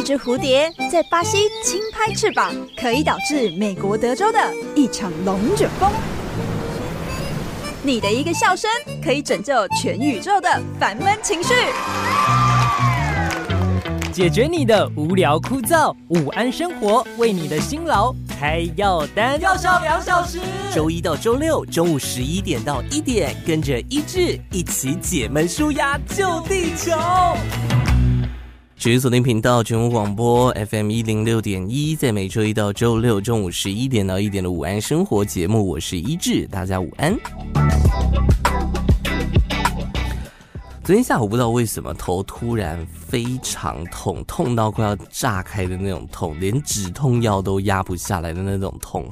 一只蝴蝶在巴西轻拍翅膀，可以导致美国德州的一场龙卷风。你的一个笑声，可以拯救全宇宙的烦闷情绪。解决你的无聊枯燥，午安生活为你的辛劳开药单，药效两小时。周一到周六中午十一点到一点，跟着一志一起解闷舒压救地球。持续锁定频道全国广播 FM 一零六点一，在每周一到周六中午十一点到一点的午安生活节目，我是一志，大家午安。昨天下午不知道为什么头突然非常痛，痛到快要炸开的那种痛，连止痛药都压不下来的那种痛。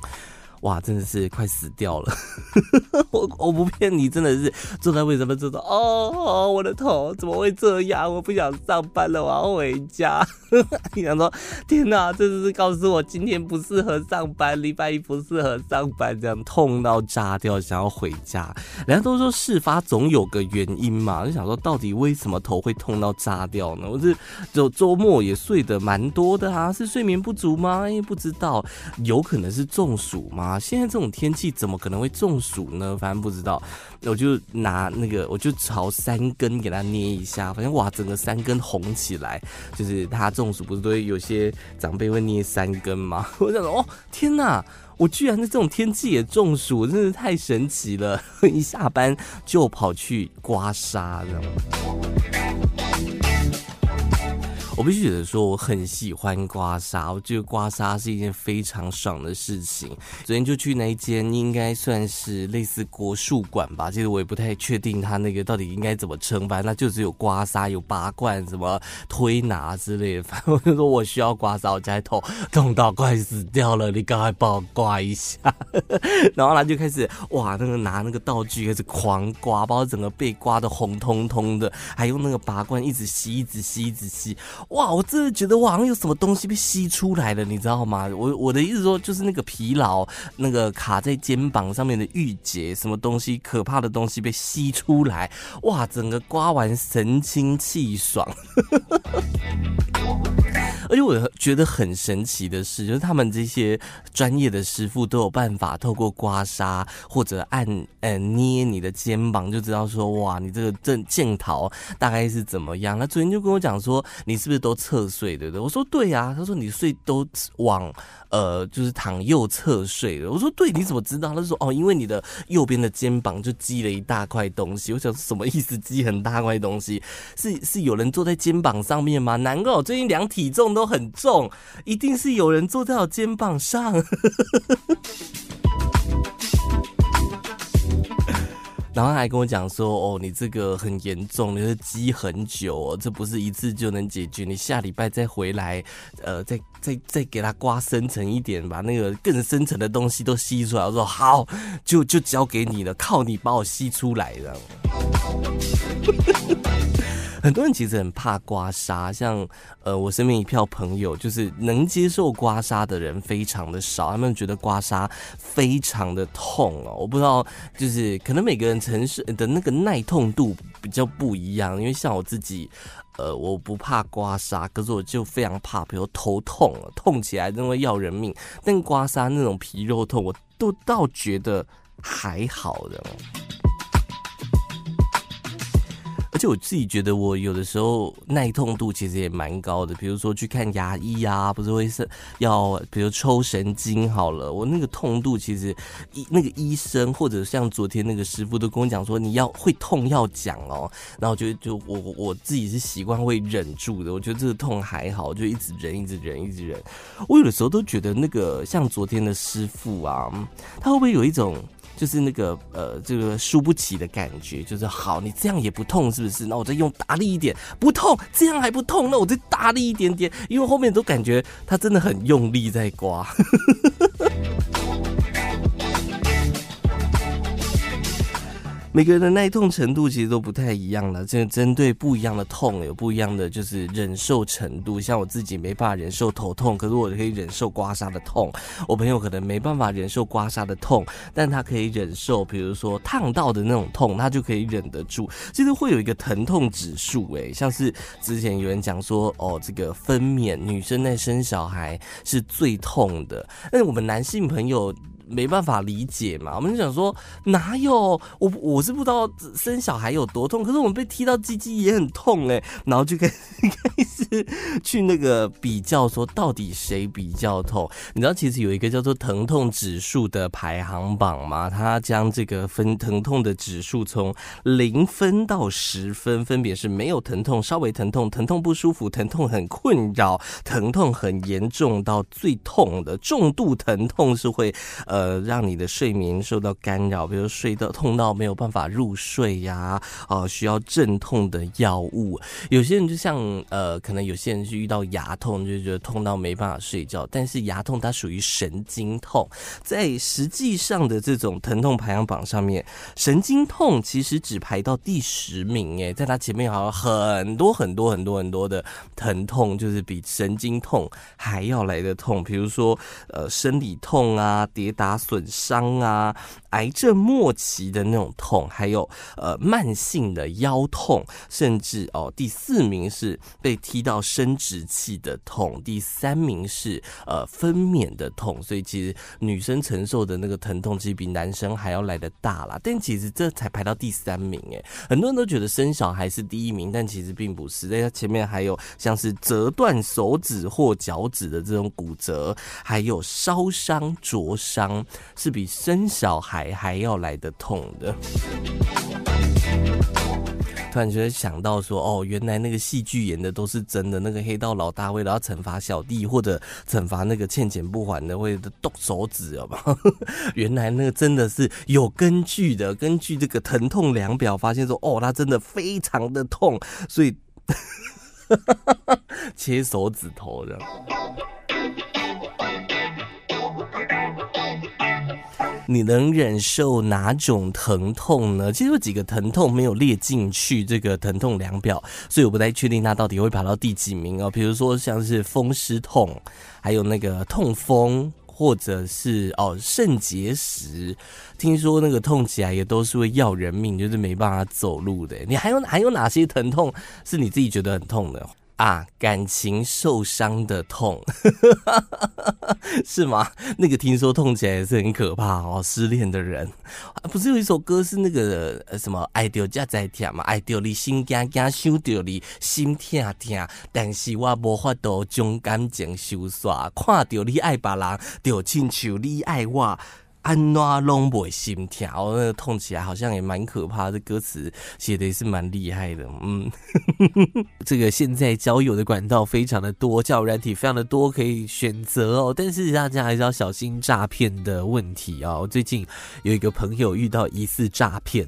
哇，真的是快死掉了！我我不骗你，真的是坐在为什么坐到哦，我的头怎么会这样？我不想上班了，我要回家。你想说，天哪，这就是告诉我今天不适合上班，礼拜一不适合上班，这样痛到炸掉，想要回家。人家都说事发总有个原因嘛，就想说到底为什么头会痛到炸掉呢？我是就周末也睡得蛮多的啊，是睡眠不足吗？因为不知道，有可能是中暑吗？啊，现在这种天气怎么可能会中暑呢？反正不知道，我就拿那个，我就朝三根给他捏一下，反正哇，整个三根红起来。就是他中暑不是都会有些长辈会捏三根吗？我想说，哦，天哪，我居然在这种天气也中暑，真是太神奇了！一下班就跑去刮痧，知道吗？我必须得说，我很喜欢刮痧，我觉得刮痧是一件非常爽的事情。昨天就去那一间，应该算是类似国术馆吧，其实我也不太确定它那个到底应该怎么称吧，那就只有刮痧、有拔罐、什么推拿之类的。反正我就说我需要刮痧，我家头痛到快死掉了，你赶快帮我刮一下。然后他就开始哇，那个拿那个道具开始狂刮，把我整个背刮得红彤彤的，还用那个拔罐一直吸、一直吸、一直吸。哇！我真的觉得我好像有什么东西被吸出来了，你知道吗？我我的意思说，就是那个疲劳，那个卡在肩膀上面的郁结，什么东西可怕的东西被吸出来，哇！整个刮完神清气爽。而且我觉得很神奇的是，就是他们这些专业的师傅都有办法透过刮痧或者按呃捏你的肩膀，就知道说哇，你这个正剑桃大概是怎么样。那昨天就跟我讲说，你是不是都侧睡对不对？我说对、啊。他说你睡都往呃就是躺右侧睡的。我说对，你怎么知道？他说哦，因为你的右边的肩膀就积了一大块东西。我想说什么意思？积很大块东西是是有人坐在肩膀上面吗？难怪我最近量体重都很重，一定是有人坐在我肩膀上。然后还跟我讲说：“哦，你这个很严重，你是积很久哦，这不是一次就能解决。你下礼拜再回来，呃，再再再给它刮深层一点，把那个更深层的东西都吸出来。”我说：“好，就就交给你了，靠你把我吸出来的。”很多人其实很怕刮痧，像呃，我身边一票朋友，就是能接受刮痧的人非常的少，他们觉得刮痧非常的痛哦。我不知道，就是可能每个人承受的那个耐痛度比较不一样，因为像我自己，呃，我不怕刮痧，可是我就非常怕，比如头痛，痛起来真的要人命。但刮痧那种皮肉痛，我都倒觉得还好的。而且我自己觉得，我有的时候耐痛度其实也蛮高的。比如说去看牙医啊，不是会是要，比如抽神经好了，我那个痛度其实医那个医生或者像昨天那个师傅都跟我讲说，你要会痛要讲哦。然后就就我我自己是习惯会忍住的，我觉得这个痛还好，就一直忍，一直忍，一直忍。我有的时候都觉得那个像昨天的师傅啊，他会不会有一种？就是那个呃，这个输不起的感觉，就是好，你这样也不痛是不是？那我再用大力一点，不痛，这样还不痛，那我再大力一点点，因为后面都感觉他真的很用力在刮。每个人的耐痛程度其实都不太一样了，这个针对不一样的痛有不一样的就是忍受程度。像我自己没办法忍受头痛，可是我可以忍受刮痧的痛。我朋友可能没办法忍受刮痧的痛，但他可以忍受，比如说烫到的那种痛，他就可以忍得住。其实会有一个疼痛指数，诶，像是之前有人讲说，哦，这个分娩，女生在生小孩是最痛的，但我们男性朋友。没办法理解嘛，我们就想说哪有我我是不知道生小孩有多痛，可是我们被踢到鸡鸡也很痛哎，然后就开始开始去那个比较说到底谁比较痛，你知道其实有一个叫做疼痛指数的排行榜吗？它将这个分疼痛的指数从零分到十分，分别是没有疼痛、稍微疼痛、疼痛不舒服、疼痛很困扰、疼痛很严重到最痛的重度疼痛是会呃。呃，让你的睡眠受到干扰，比如睡到痛到没有办法入睡呀，啊，呃，需要镇痛的药物。有些人就像呃，可能有些人是遇到牙痛，就觉得痛到没办法睡觉。但是牙痛它属于神经痛，在实际上的这种疼痛排行榜上面，神经痛其实只排到第十名，哎，在它前面好像很多很多很多很多的疼痛，就是比神经痛还要来得痛。比如说呃，生理痛啊，跌打。打损伤啊，癌症末期的那种痛，还有呃慢性的腰痛，甚至哦第四名是被踢到生殖器的痛，第三名是呃分娩的痛，所以其实女生承受的那个疼痛其实比男生还要来得大啦。但其实这才排到第三名诶，很多人都觉得生小孩是第一名，但其实并不是，在它前面还有像是折断手指或脚趾的这种骨折，还有烧伤灼伤。是比生小孩还要来得痛的。突然觉得想到说，哦，原来那个戏剧演的都是真的。那个黑道老大为了要惩罚小弟，或者惩罚那个欠钱不还的，为了剁手指，好不好？原来那个真的是有根据的。根据这个疼痛量表，发现说，哦，他真的非常的痛，所以 切手指头的。你能忍受哪种疼痛呢？其实有几个疼痛没有列进去这个疼痛量表，所以我不太确定它到底会跑到第几名哦。比如说像是风湿痛，还有那个痛风，或者是哦肾结石，听说那个痛起来也都是会要人命，就是没办法走路的。你还有还有哪些疼痛是你自己觉得很痛的？啊，感情受伤的痛，是吗？那个听说痛起来也是很可怕哦。失恋的人，不是有一首歌是那个什么爱到才在痛嘛？爱到你心惊惊，想到你心痛痛，但是我无法度将感情收煞，看到你爱别人，就亲像你爱我。安娜拢袂心跳，那个痛起来好像也蛮可怕的。歌词写的也是蛮厉害的，嗯，这个现在交友的管道非常的多，交友软体非常的多可以选择哦。但是大家还是要小心诈骗的问题哦。最近有一个朋友遇到疑似诈骗。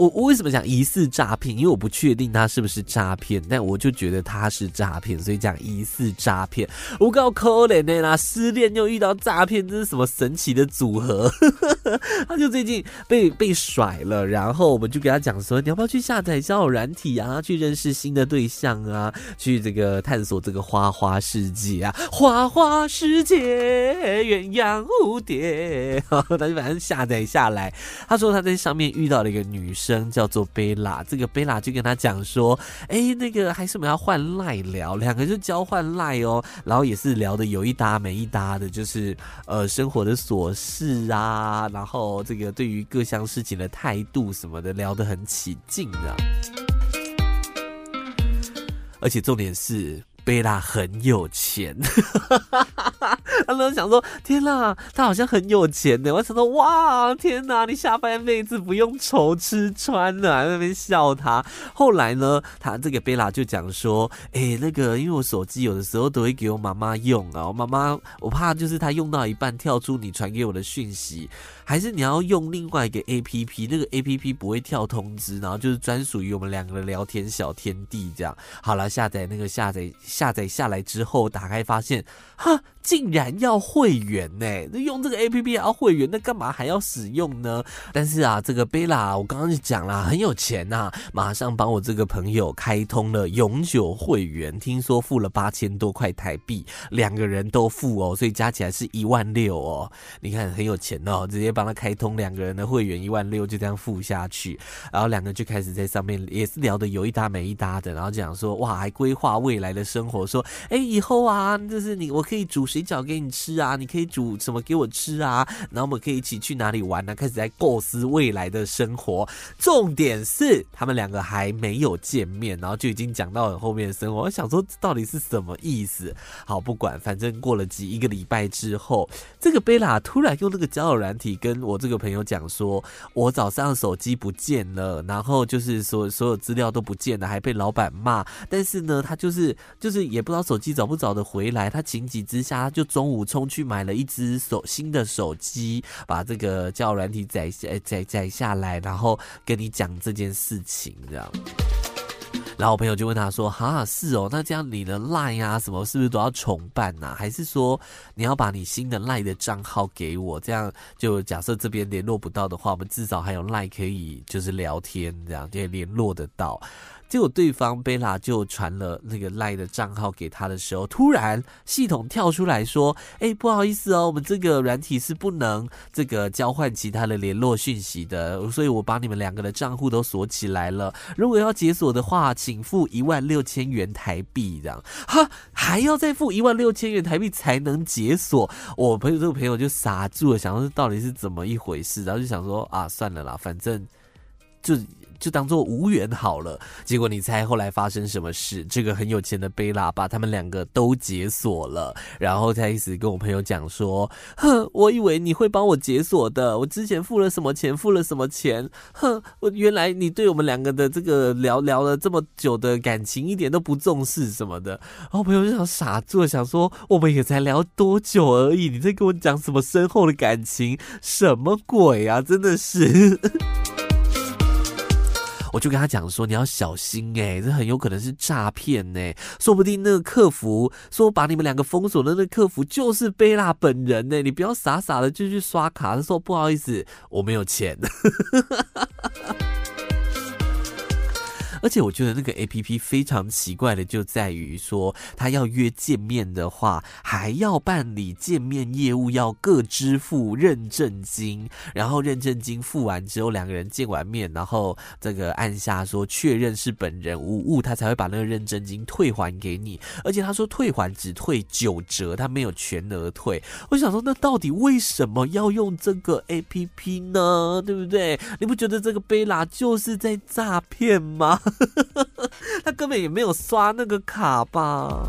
我我为什么讲疑似诈骗？因为我不确定他是不是诈骗，但我就觉得他是诈骗，所以讲疑似诈骗。我告可怜的啦，失恋又遇到诈骗，这是什么神奇的组合？他就最近被被甩了，然后我们就给他讲说，你要不要去下载交友软体啊，去认识新的对象啊，去这个探索这个花花世界啊，花花世界鸳鸯蝴蝶。他就反正下载下来，他说他在上面遇到了一个女生。叫做贝拉，这个贝拉就跟他讲说，哎、那个还是我们要换赖聊，两个就交换赖哦，然后也是聊得有一搭没一搭的，就是呃生活的琐事啊，然后这个对于各项事情的态度什么的聊得很起劲的，而且重点是。贝拉很有钱，他都想说：天哪，他好像很有钱呢。我想说：哇，天哪，你下半辈子不用愁吃穿了，在那边笑他。后来呢，他这个贝拉就讲说：哎、那个，因为我手机有的时候都会给我妈妈用啊，我妈妈我怕就是他用到一半跳出你传给我的讯息。还是你要用另外一个 A P P，那个 A P P 不会跳通知，然后就是专属于我们两个的聊天小天地这样。好了，下载那个下载下载下来之后，打开发现，哈，竟然要会员呢？那用这个 APP 要会员，那干嘛还要使用呢？但是啊，这个贝拉，我刚刚就讲了，很有钱呐、马上帮我这个朋友开通了永久会员，听说付了八千多块台币，两个人都付哦，所以加起来是一万六哦。你看很有钱哦，直接帮他开通两个人的会员，一万六就这样付下去，然后两个人就开始在上面也是聊得有一搭没一搭的，然后讲说哇，还规划未来的生活，说哎以后啊，就是你我可以煮水饺给你吃啊，你可以煮什么给我吃啊，然后我们可以一起去哪里玩呢、啊？开始在构思未来的生活。重点是他们两个还没有见面，然后就已经讲到了后面的生活。我想说这到底是什么意思？好，不管，反正过了几一个礼拜之后，这个贝拉突然用那个交友软体跟跟我这个朋友讲说，我早上手机不见了，然后就是所所有资料都不见了，还被老板骂。但是呢，他就是就是也不知道手机找不找得回来。他情急之下，就中午冲去买了一只手新的手机，把这个叫软体载下载载下来，然后跟你讲这件事情，这样。然后我朋友就问他说：“哈，是哦，那这样你的 Line 啊什么是不是都要重办呐？还是说你要把你新的赖的账号给我？这样就假设这边联络不到的话，我们至少还有赖可以就是聊天，这样就联络得到。”结果对方贝拉就传了那个赖的账号给他的时候，突然系统跳出来说：“哎，不好意思哦，我们这个软体是不能这个交换其他的联络讯息的，所以我把你们两个的账户都锁起来了。如果要解锁的话，请付一万六千元台币，这样哈，还要再付一万六千元台币才能解锁。我朋友这个朋友就傻住了，想说到底是怎么一回事，然后就想说啊，算了啦，反正就。”就当做无缘好了。结果你猜后来发生什么事？这个很有钱的贝拉把他们两个都解锁了，然后才一直跟我朋友讲说：“哼，我以为你会帮我解锁的，我之前付了什么钱，付了什么钱？哼，我原来你对我们两个的这个聊聊了这么久的感情一点都不重视什么的。”然后朋友就想傻住了，想说：“我们也才聊多久而已，你在跟我讲什么深厚的感情？什么鬼啊？真的是。”我就跟他讲说，你要小心哎、这很有可能是诈骗呢，说不定那个客服说把你们两个封锁的那个客服就是贝拉本人呢，你不要傻傻的就去刷卡，他说不好意思，我没有钱。而且我觉得那个 APP 非常奇怪的就在于说，他要约见面的话，还要办理见面业务，要各支付认证金，然后认证金付完之后，两个人见完面，然后这个按下说确认是本人无误，他才会把那个认证金退还给你。而且他说退还只退九折，他没有全额退。我想说，那到底为什么要用这个 APP 呢？对不对？你不觉得这个贝拉就是在诈骗吗？他根本也没有刷那个卡吧，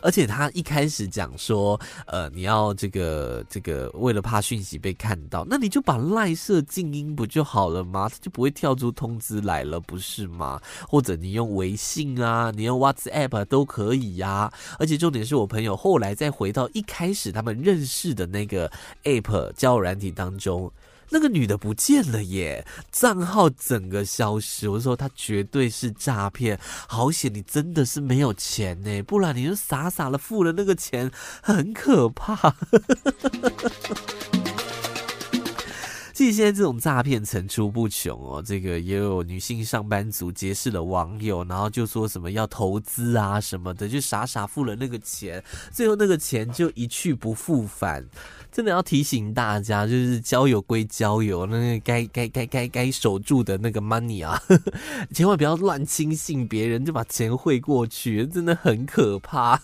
而且他一开始讲说，呃，你要这个这个，为了怕讯息被看到，那你就把赖设静音不就好了吗？他就不会跳出通知来了，不是吗？或者你用微信啊，你用 WhatsApp 都可以呀。而且重点是我朋友后来再回到一开始他们认识的那个 App 交友软体当中。那个女的不见了耶，账号整个消失。我说她绝对是诈骗，好险你真的是没有钱呢，不然你就傻傻的付了那个钱，很可怕。其实现在这种诈骗层出不穷哦，这个也有女性上班族结识了网友，然后就说什么要投资啊什么的，就傻傻付了那个钱，最后那个钱就一去不复返。真的要提醒大家，就是交友归交友，那该该该该该守住的那个 money 啊，千万不要乱轻信别人就把钱汇过去，真的很可怕。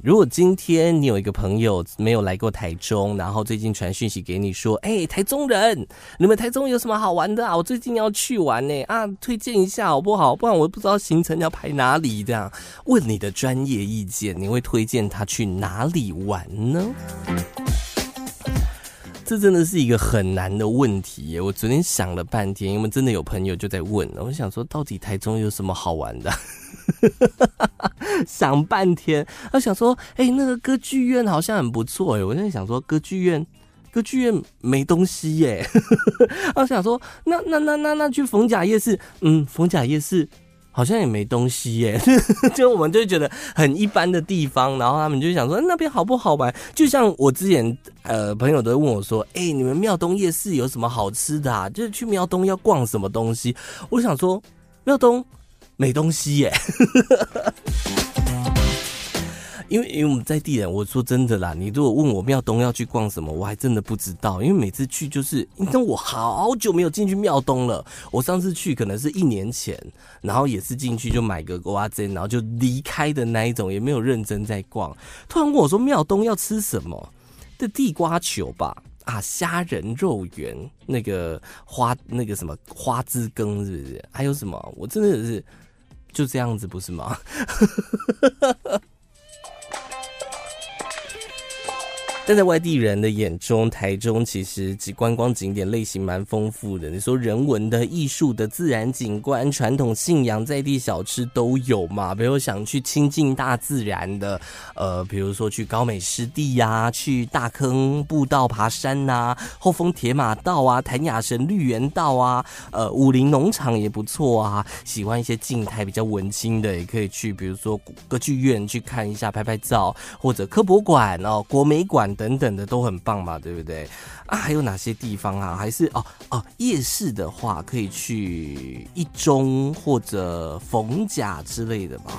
如果今天你有一个朋友没有来过台中，然后最近传讯息给你说，哎、台中人，你们台中有什么好玩的啊？我最近要去玩呢，啊，推荐一下好不好？不然我不知道行程要排哪里。这样问你的专业意见，你会推荐他去哪里玩呢？这真的是一个很难的问题耶！我昨天想了半天，因为真的有朋友就在问，我想说到底台中有什么好玩的？想半天，我想说，哎，那个歌剧院好像很不错哎！我在想说，歌剧院，歌剧院没东西耶。我想说，那那那那那去逢甲夜市，嗯，逢甲夜市。好像也没东西耶，就我们就觉得很一般的地方，然后他们就想说那边好不好玩？就像我之前呃朋友都问我说，哎、你们庙东夜市有什么好吃的啊？就是去庙东要逛什么东西？我想说庙东没东西耶。因为因为我们在地人，我说真的啦，你如果问我庙东要去逛什么，我还真的不知道。因为每次去就是，因为我好久没有进去庙东了。我上次去可能是一年前，然后也是进去就买个瓜子，然后就离开的那一种，也没有认真在逛。突然问我说庙东要吃什么？的地瓜球吧，啊，虾仁肉圆，那个花那个什么花枝羹是不是？还有什么？我真的是就这样子，不是吗？但在外地人的眼中，台中其实其观光景点类型蛮丰富的。你说人文的、艺术的、自然景观、传统信仰、在地小吃都有嘛？比如想去亲近大自然的，呃，比如说去高美湿地呀、啊，去大坑步道爬山呐、后丰铁马道啊，潭雅神绿园道啊，呃，武陵农场也不错啊。喜欢一些静态比较文青的，也可以去，比如说歌剧院去看一下拍拍照，或者科博馆哦，国美馆。等等的都很棒嘛，对不对啊？还有哪些地方啊？还是哦哦，夜市的话可以去一中或者逢甲之类的吧。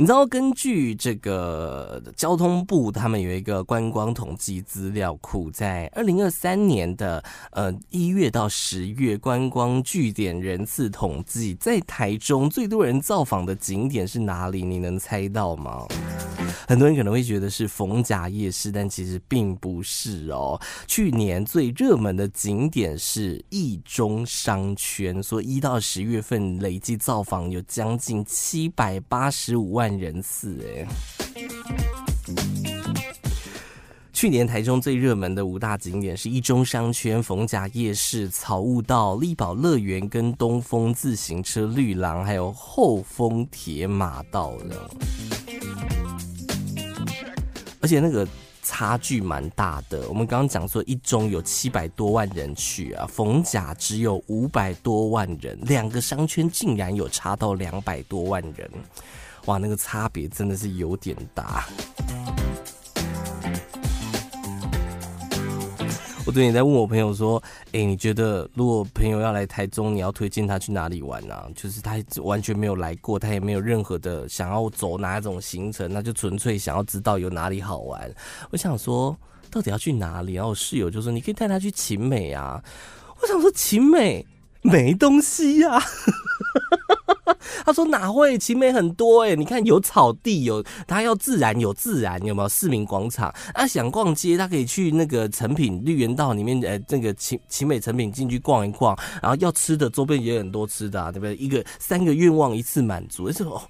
你知道，根据这个交通部，他们有一个观光统计资料库，在二零二三年的呃一月到十月，观光据点人次统计，在台中最多人造访的景点是哪里？你能猜到吗？很多人可能会觉得是逢甲夜市，但其实并不是哦。去年最热门的景点是一中商圈，所以一到十月份累计造访有将近七百八十五万人次，哎。去年台中最热门的五大景点是一中商圈、逢甲夜市、草悟道、力宝乐园跟东风自行车绿廊，还有后丰铁马道的。而且那个差距蛮大的。我们刚刚讲说，一中有七百多万人去啊，逢甲只有五百多万人，两个商圈竟然有差到两百多万人，哇，那个差别真的是有点大。我最近在问我朋友说：“哎、你觉得如果朋友要来台中，你要推荐他去哪里玩啊？就是他完全没有来过，他也没有任何的想要走哪一种行程，那就纯粹想要知道有哪里好玩。我想说，到底要去哪里？然后室友就说：你可以带他去秦美啊。我想说，秦美没东西呀、啊。” 他说哪会？奇美很多哎、你看有草地，有他要自然有自然，有没有市民广场？啊，想逛街，他可以去那个成品绿园道里面，呃，那个奇美成品进去逛一逛。然后要吃的周边也有很多吃的、啊，对不对？一个三个愿望一次满足，而且哦，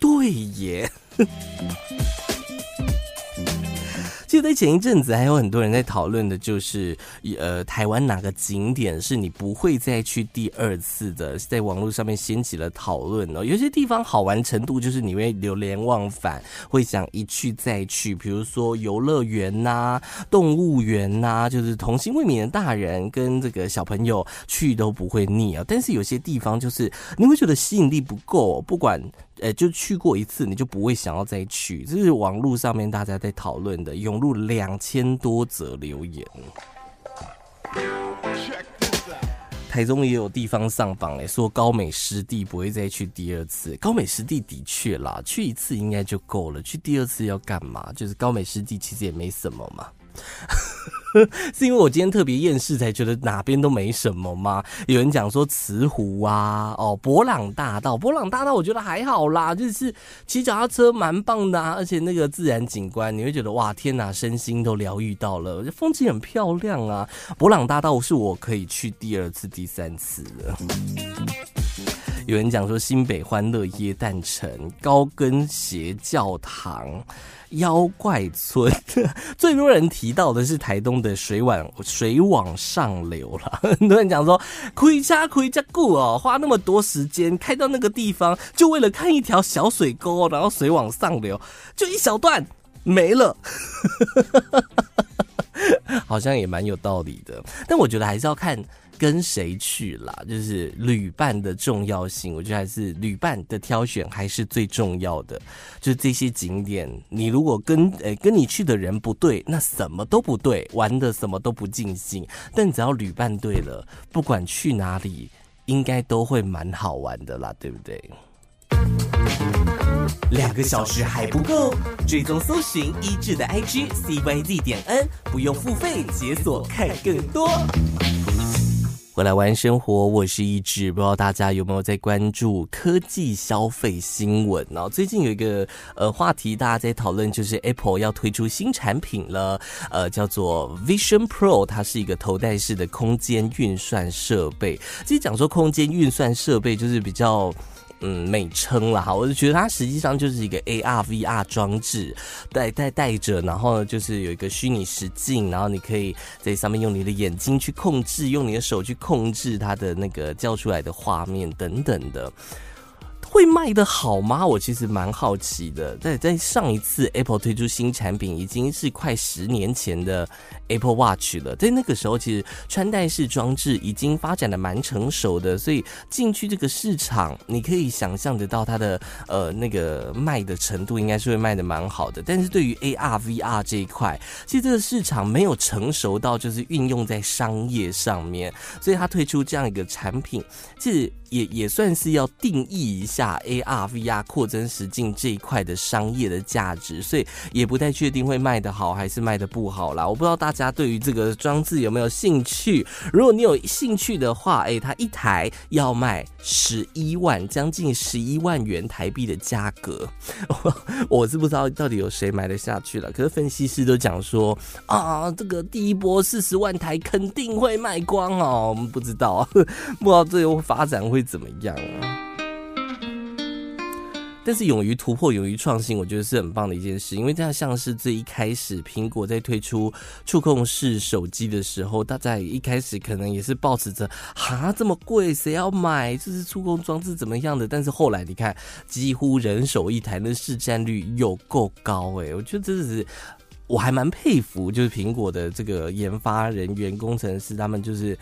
对耶。就，在前一阵子，还有很多人在讨论的，就是呃，台湾哪个景点是你不会再去第二次的？在网络上面掀起了讨论哦。有些地方好玩程度，就是你会流连忘返，会想一去再去。比如说游乐园呐、动物园呐，就是童心未泯的大人跟这个小朋友去都不会腻啊。但是有些地方就是你会觉得吸引力不够，不管。呃，就去过一次，你就不会想要再去。这是网络上面大家在讨论的，涌入两千多则留言。台中也有地方上榜，哎，说高美湿地不会再去第二次。高美湿地的确啦，去一次应该就够了，去第二次要干嘛？就是高美湿地其实也没什么嘛。是因为我今天特别厌世，才觉得哪边都没什么吗？有人讲说慈湖啊，哦，博朗大道，博朗大道我觉得还好啦，就是骑脚踏车蛮棒的啊，而且那个自然景观，你会觉得哇，天哪，身心都疗愈到了，风景很漂亮啊。博朗大道是我可以去第二次、第三次了。有人讲说新北欢乐耶诞城、高跟鞋教堂。妖怪村 最多人提到的是台东的水往水往上流了。很多人讲说，开车开这么久哦，花那么多时间开到那个地方，就为了看一条小水沟，然后水往上流，就一小段没了。好像也蛮有道理的，但我觉得还是要看跟谁去啦，就是旅伴的重要性，我觉得还是旅伴的挑选还是最重要的。就这些景点，你如果跟诶、跟你去的人不对，那什么都不对，玩的什么都不尽兴。但只要旅伴对了，不管去哪里，应该都会蛮好玩的啦，对不对？两个小时还不够，追踪搜寻一致的 IG CYZ 点 N，不用付费解锁看更多。回来玩生活，我是一志，不知道大家有没有在关注科技消费新闻呢？最近有一个呃话题，大家在讨论，就是 Apple 要推出新产品了，呃，叫做 Vision Pro，它是一个头戴式的空间运算设备。其实讲说空间运算设备，就是比较。嗯，美称了哈，我就觉得它实际上就是一个 AR VR 装置，带带带着，然后呢，就是有一个虚拟实境，然后你可以在上面用你的眼睛去控制，用你的手去控制它的那个叫出来的画面等等的。会卖的好吗？我其实蛮好奇的。在在上一次 Apple 推出新产品，已经是快十年前的 Apple Watch 了。在那个时候，其实穿戴式装置已经发展的蛮成熟的，所以进去这个市场，你可以想象得到它的呃那个卖的程度，应该是会卖的蛮好的。但是对于 AR VR 这一块，其实这个市场没有成熟到就是运用在商业上面，所以它推出这样一个产品，其实。也也算是要定义一下下 AR VR 扩增实境这一块的商业的价值，所以也不太确定会卖得好还是卖得不好啦。我不知道大家对于这个装置有没有兴趣？如果你有兴趣的话，哎，它一台要卖十一万，将近十一万元台币的价格，我是不知道到底有谁买得下去了。可是分析师都讲说啊，这个第一波四十万台肯定会卖光哦。我们不知道，不知道最后发展会。会怎么样啊？但是勇于突破、勇于创新，我觉得是很棒的一件事。因为这样像是这一开始苹果在推出触控式手机的时候，大家一开始可能也是抱持着“哈，这么贵，谁要买？这是触控装置怎么样的？”但是后来你看，几乎人手一台，那市占率有够高诶、我觉得真的是我还蛮佩服，就是苹果的这个研发人员、工程师，他们就是。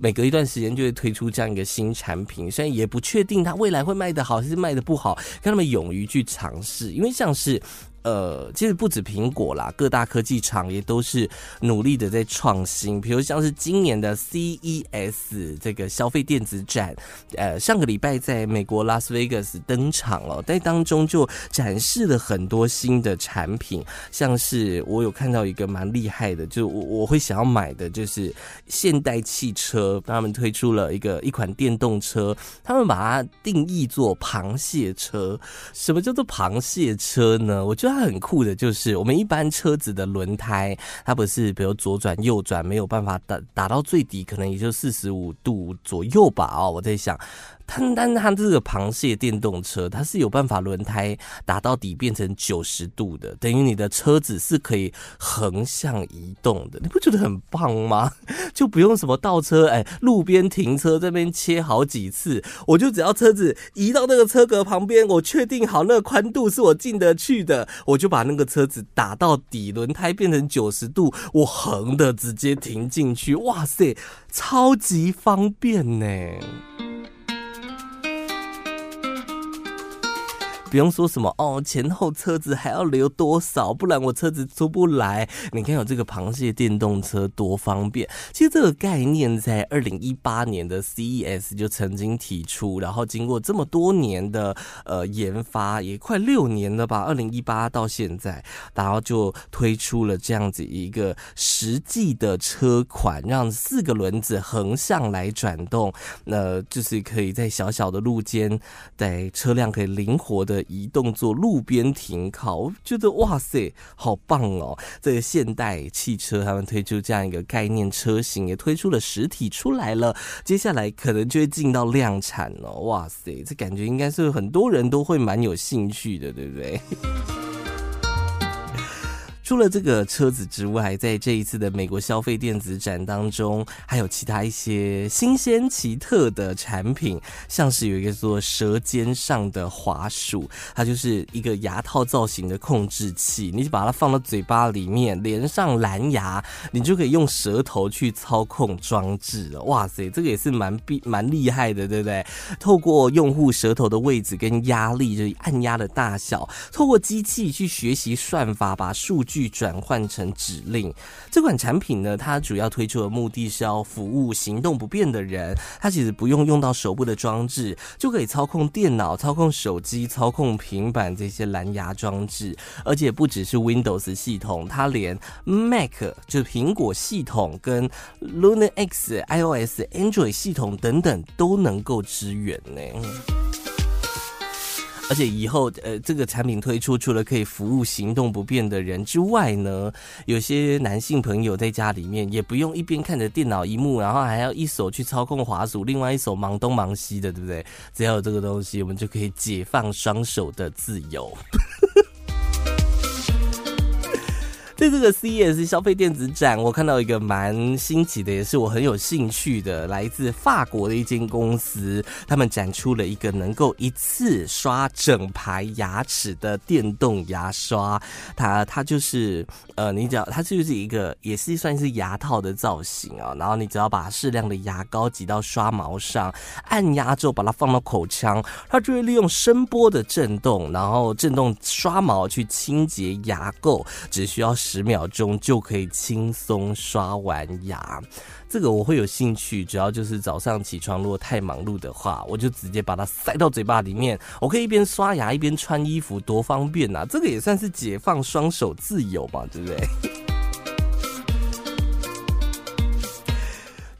每隔一段时间就会推出这样一个新产品，虽然也不确定它未来会卖得好还是卖得不好，让他们勇于去尝试，因为像是。呃，其实不止苹果啦，各大科技厂也都是努力的在创新。比如像是今年的 CES 这个消费电子展，呃，上个礼拜在美国拉斯维加斯登场了，在当中就展示了很多新的产品，像是我有看到一个蛮厉害的，就我我会想要买的，就是现代汽车，他们推出了一个一款电动车，他们把它定义做螃蟹车。什么叫做螃蟹车呢？我就它很酷的，就是我们一般车子的轮胎，它不是比如左转右转没有办法打打到最底，可能也就四十五度左右吧。哦，我在想。它但它这个螃蟹电动车，它是有办法轮胎打到底变成九十度的，等于你的车子是可以横向移动的，你不觉得很棒吗？就不用什么倒车，哎，路边停车这边切好几次，我就只要车子移到那个车格旁边，我确定好那个宽度是我进得去的，我就把那个车子打到底，轮胎变成九十度，我横的直接停进去，哇塞，超级方便呢！不用说什么哦，前后车子还要留多少，不然我车子出不来。你看有这个螃蟹电动车多方便。其实这个概念在二零一八年的 CES 就曾经提出，然后经过这么多年的呃研发，也快六年了吧，二零一八到现在，然后就推出了这样子一个实际的车款，让四个轮子横向来转动，那就是可以在小小的路肩，在车辆可以灵活的。移动做路边停靠，我觉得哇塞，好棒哦！这个现代汽车他们推出这样一个概念车型，也推出了实体出来了，接下来可能就会进到量产了。哇塞，这感觉应该是很多人都会蛮有兴趣的，对不对？除了这个车子之外，在这一次的美国消费电子展当中，还有其他一些新鲜奇特的产品，像是有一个做舌尖上的滑鼠，它就是一个牙套造型的控制器，你把它放到嘴巴里面，连上蓝牙，你就可以用舌头去操控装置了。哇塞，这个也是蛮厉蛮厉害的，对不对？透过用户舌头的位置跟压力，就按压的大小，透过机器去学习算法，把数据。去转换成指令，这款产品呢，它主要推出的目的是要服务行动不便的人。它其实不用用到手部的装置，就可以操控电脑、操控手机、操控平板这些蓝牙装置。而且不只是 Windows 系统，它连 Mac 就苹果系统跟 Luna X、iOS、Android 系统等等都能够支援呢。而且以后，呃，这个产品推出，除了可以服务行动不便的人之外呢，有些男性朋友在家里面也不用一边看着电脑荧幕，然后还要一手去操控滑鼠，另外一手忙东忙西的，对不对？只要有这个东西，我们就可以解放双手的自由。在这个 CES 消费电子展，我看到一个蛮新奇的，也是我很有兴趣的，来自法国的一间公司，他们展出了一个能够一次刷整排牙齿的电动牙刷。它它就是呃，你只要它就是一个也是算是牙套的造型啊，然后你只要把适量的牙膏挤到刷毛上，按压之后把它放到口腔，它就会利用声波的震动，然后震动刷毛去清洁牙垢，只需要。十秒钟就可以轻松刷完牙，这个我会有兴趣。主要就是早上起床如果太忙碌的话，我就直接把它塞到嘴巴里面，我可以一边刷牙一边穿衣服，多方便呐！这个也算是解放双手自由嘛，对不对？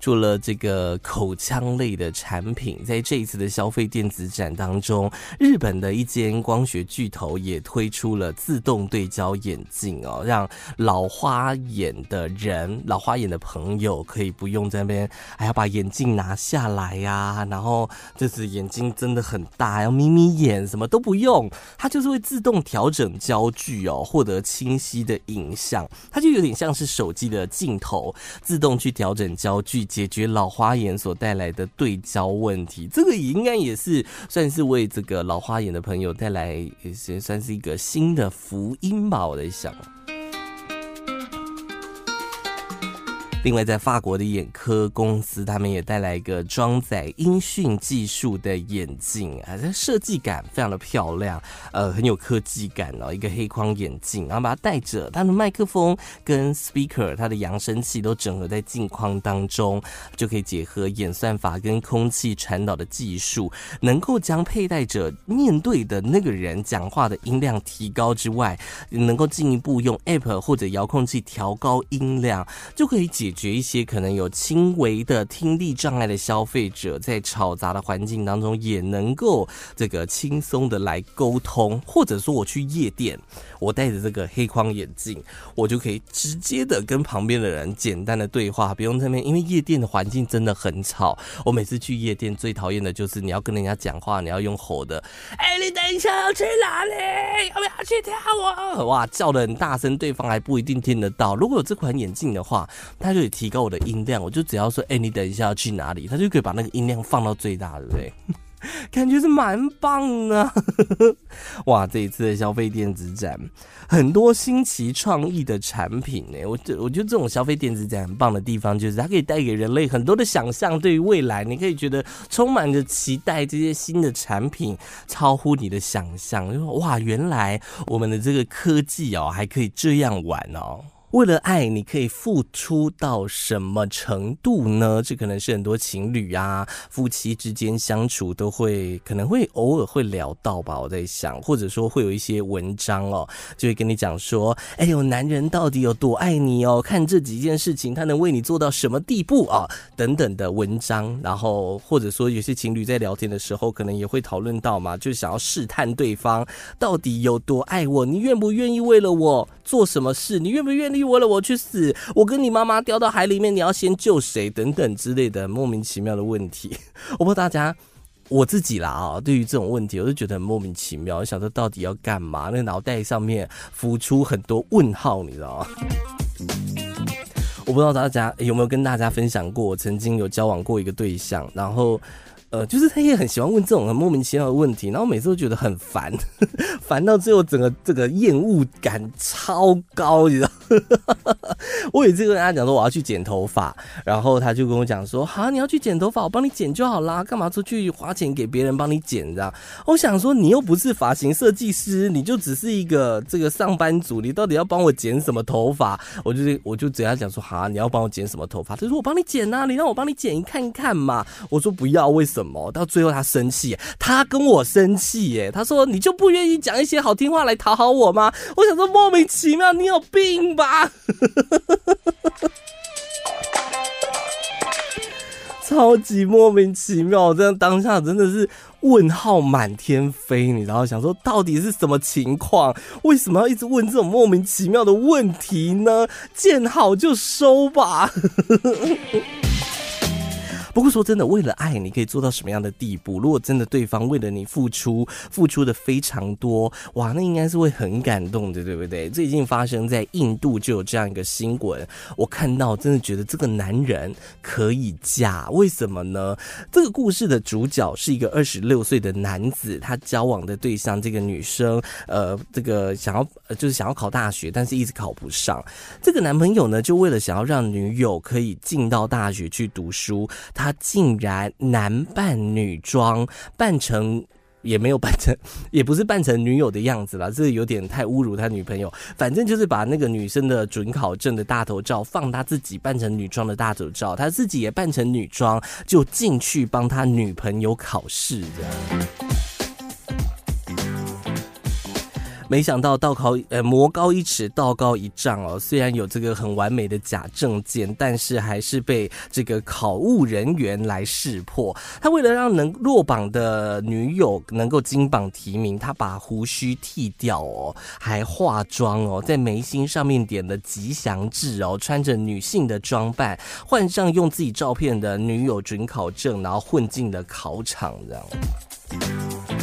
除了这个口腔类的产品，在这一次的消费电子展当中，日本的一间光学巨头也推出了自动对焦眼镜哦，让老花眼的人、老花眼的朋友可以不用在那边还要把眼镜拿下来呀、然后就是眼睛真的很大，要眯眯眼，什么都不用，它就是会自动调整焦距哦，获得清晰的影像，它就有点像是手机的镜头，自动去调整焦距。解决老花眼所带来的对焦问题，这个也应该也是算是为这个老花眼的朋友带来，也算是一个新的福音吧，我在想。另外，在法国的眼科公司，他们也带来一个装载音讯技术的眼镜啊，这设计感非常的漂亮，呃，很有科技感哦。一个黑框眼镜，然后把它戴着，它的麦克风跟 speaker，它的扬声器都整合在镜框当中，就可以结合演算法跟空气传导的技术，能够将佩戴者面对的那个人讲话的音量提高之外，能够进一步用 app 或者遥控器调高音量，就可以解。解决一些可能有轻微的听力障碍的消费者，在吵杂的环境当中也能够这个轻松的来沟通，或者说我去夜店，我戴着这个黑框眼镜，我就可以直接的跟旁边的人简单的对话，不用这边，因为夜店的环境真的很吵。我每次去夜店最讨厌的就是你要跟人家讲话，你要用吼的，哎、你等一下要去哪里？要不要去跳舞？哇，叫得很大声，对方还不一定听得到。如果有这款眼镜的话，它可以提高我的音量，我就只要说，哎、你等一下要去哪里，他就可以把那个音量放到最大，对不对？感觉是蛮棒的。哇，这一次的消费电子展，很多新奇创意的产品呢。我觉我觉得这种消费电子展很棒的地方，就是它可以带给人类很多的想象，对于未来，你可以觉得充满着期待。这些新的产品超乎你的想象，就说哇，原来我们的这个科技哦，还可以这样玩哦。为了爱，你可以付出到什么程度呢？这可能是很多情侣啊、夫妻之间相处都会可能会偶尔会聊到吧。我在想，或者说会有一些文章哦，就会跟你讲说：“哎呦，男人到底有多爱你哦？看这几件事情，他能为你做到什么地步啊？”等等的文章。然后或者说有些情侣在聊天的时候，可能也会讨论到嘛，就想要试探对方到底有多爱我，你愿不愿意为了我做什么事？你愿不愿意？为了我去死，我跟你妈妈掉到海里面，你要先救谁？等等之类的莫名其妙的问题，我不知道大家我自己啦啊，对于这种问题，我就觉得很莫名其妙，我想说到底要干嘛？那脑袋上面浮出很多问号，你知道吗？我不知道大家有没有跟大家分享过，我曾经有交往过一个对象，然后。呃，就是他也很喜欢问这种很莫名其妙的问题，然后每次都觉得很烦，烦到最后整个这个厌恶感超高，你知道？我有一次跟他讲说我要去剪头发，然后他就跟我讲说：“好，你要去剪头发，我帮你剪就好啦，干嘛出去花钱给别人帮你剪？这样？”我想说，你又不是发型设计师，你就只是一个这个上班族，你到底要帮我剪什么头发？我就我就只要讲说：“好，你要帮我剪什么头发？”他说：“我帮你剪啊，你让我帮你剪一看一看嘛。”我说：“不要，为什？”什么？到最后他生气，他跟我生气耶！他说：“你就不愿意讲一些好听话来讨好我吗？”我想说莫名其妙，你有病吧？超级莫名其妙，这样当下真的是问号满天飞，你知道？想说到底是什么情况？为什么要一直问这种莫名其妙的问题呢？见好就收吧。不过说真的，为了爱，你可以做到什么样的地步？如果真的对方为了你付出，付出的非常多，哇，那应该是会很感动的，对不对？最近发生在印度就有这样一个新闻，我看到真的觉得这个男人可以嫁，为什么呢？这个故事的主角是一个二十六岁的男子，他交往的对象这个女生，呃，这个想要就是想要考大学，但是一直考不上。这个男朋友呢，就为了想要让女友可以进到大学去读书，他。他竟然男扮女装，扮成也没有扮成，也不是扮成女友的样子啦，这有点太侮辱他女朋友。反正就是把那个女生的准考证的大头照放他自己扮成女装的大头照，他自己也扮成女装，就进去帮他女朋友考试的。没想到道高呃魔高一尺道高一丈哦，虽然有这个很完美的假证件，但是还是被这个考务人员来识破。他为了让能落榜的女友能够金榜题名，他把胡须剃掉哦，还化妆哦，在眉心上面点了吉祥痣哦，穿着女性的装扮，换上用自己照片的女友准考证，然后混进了考场这样。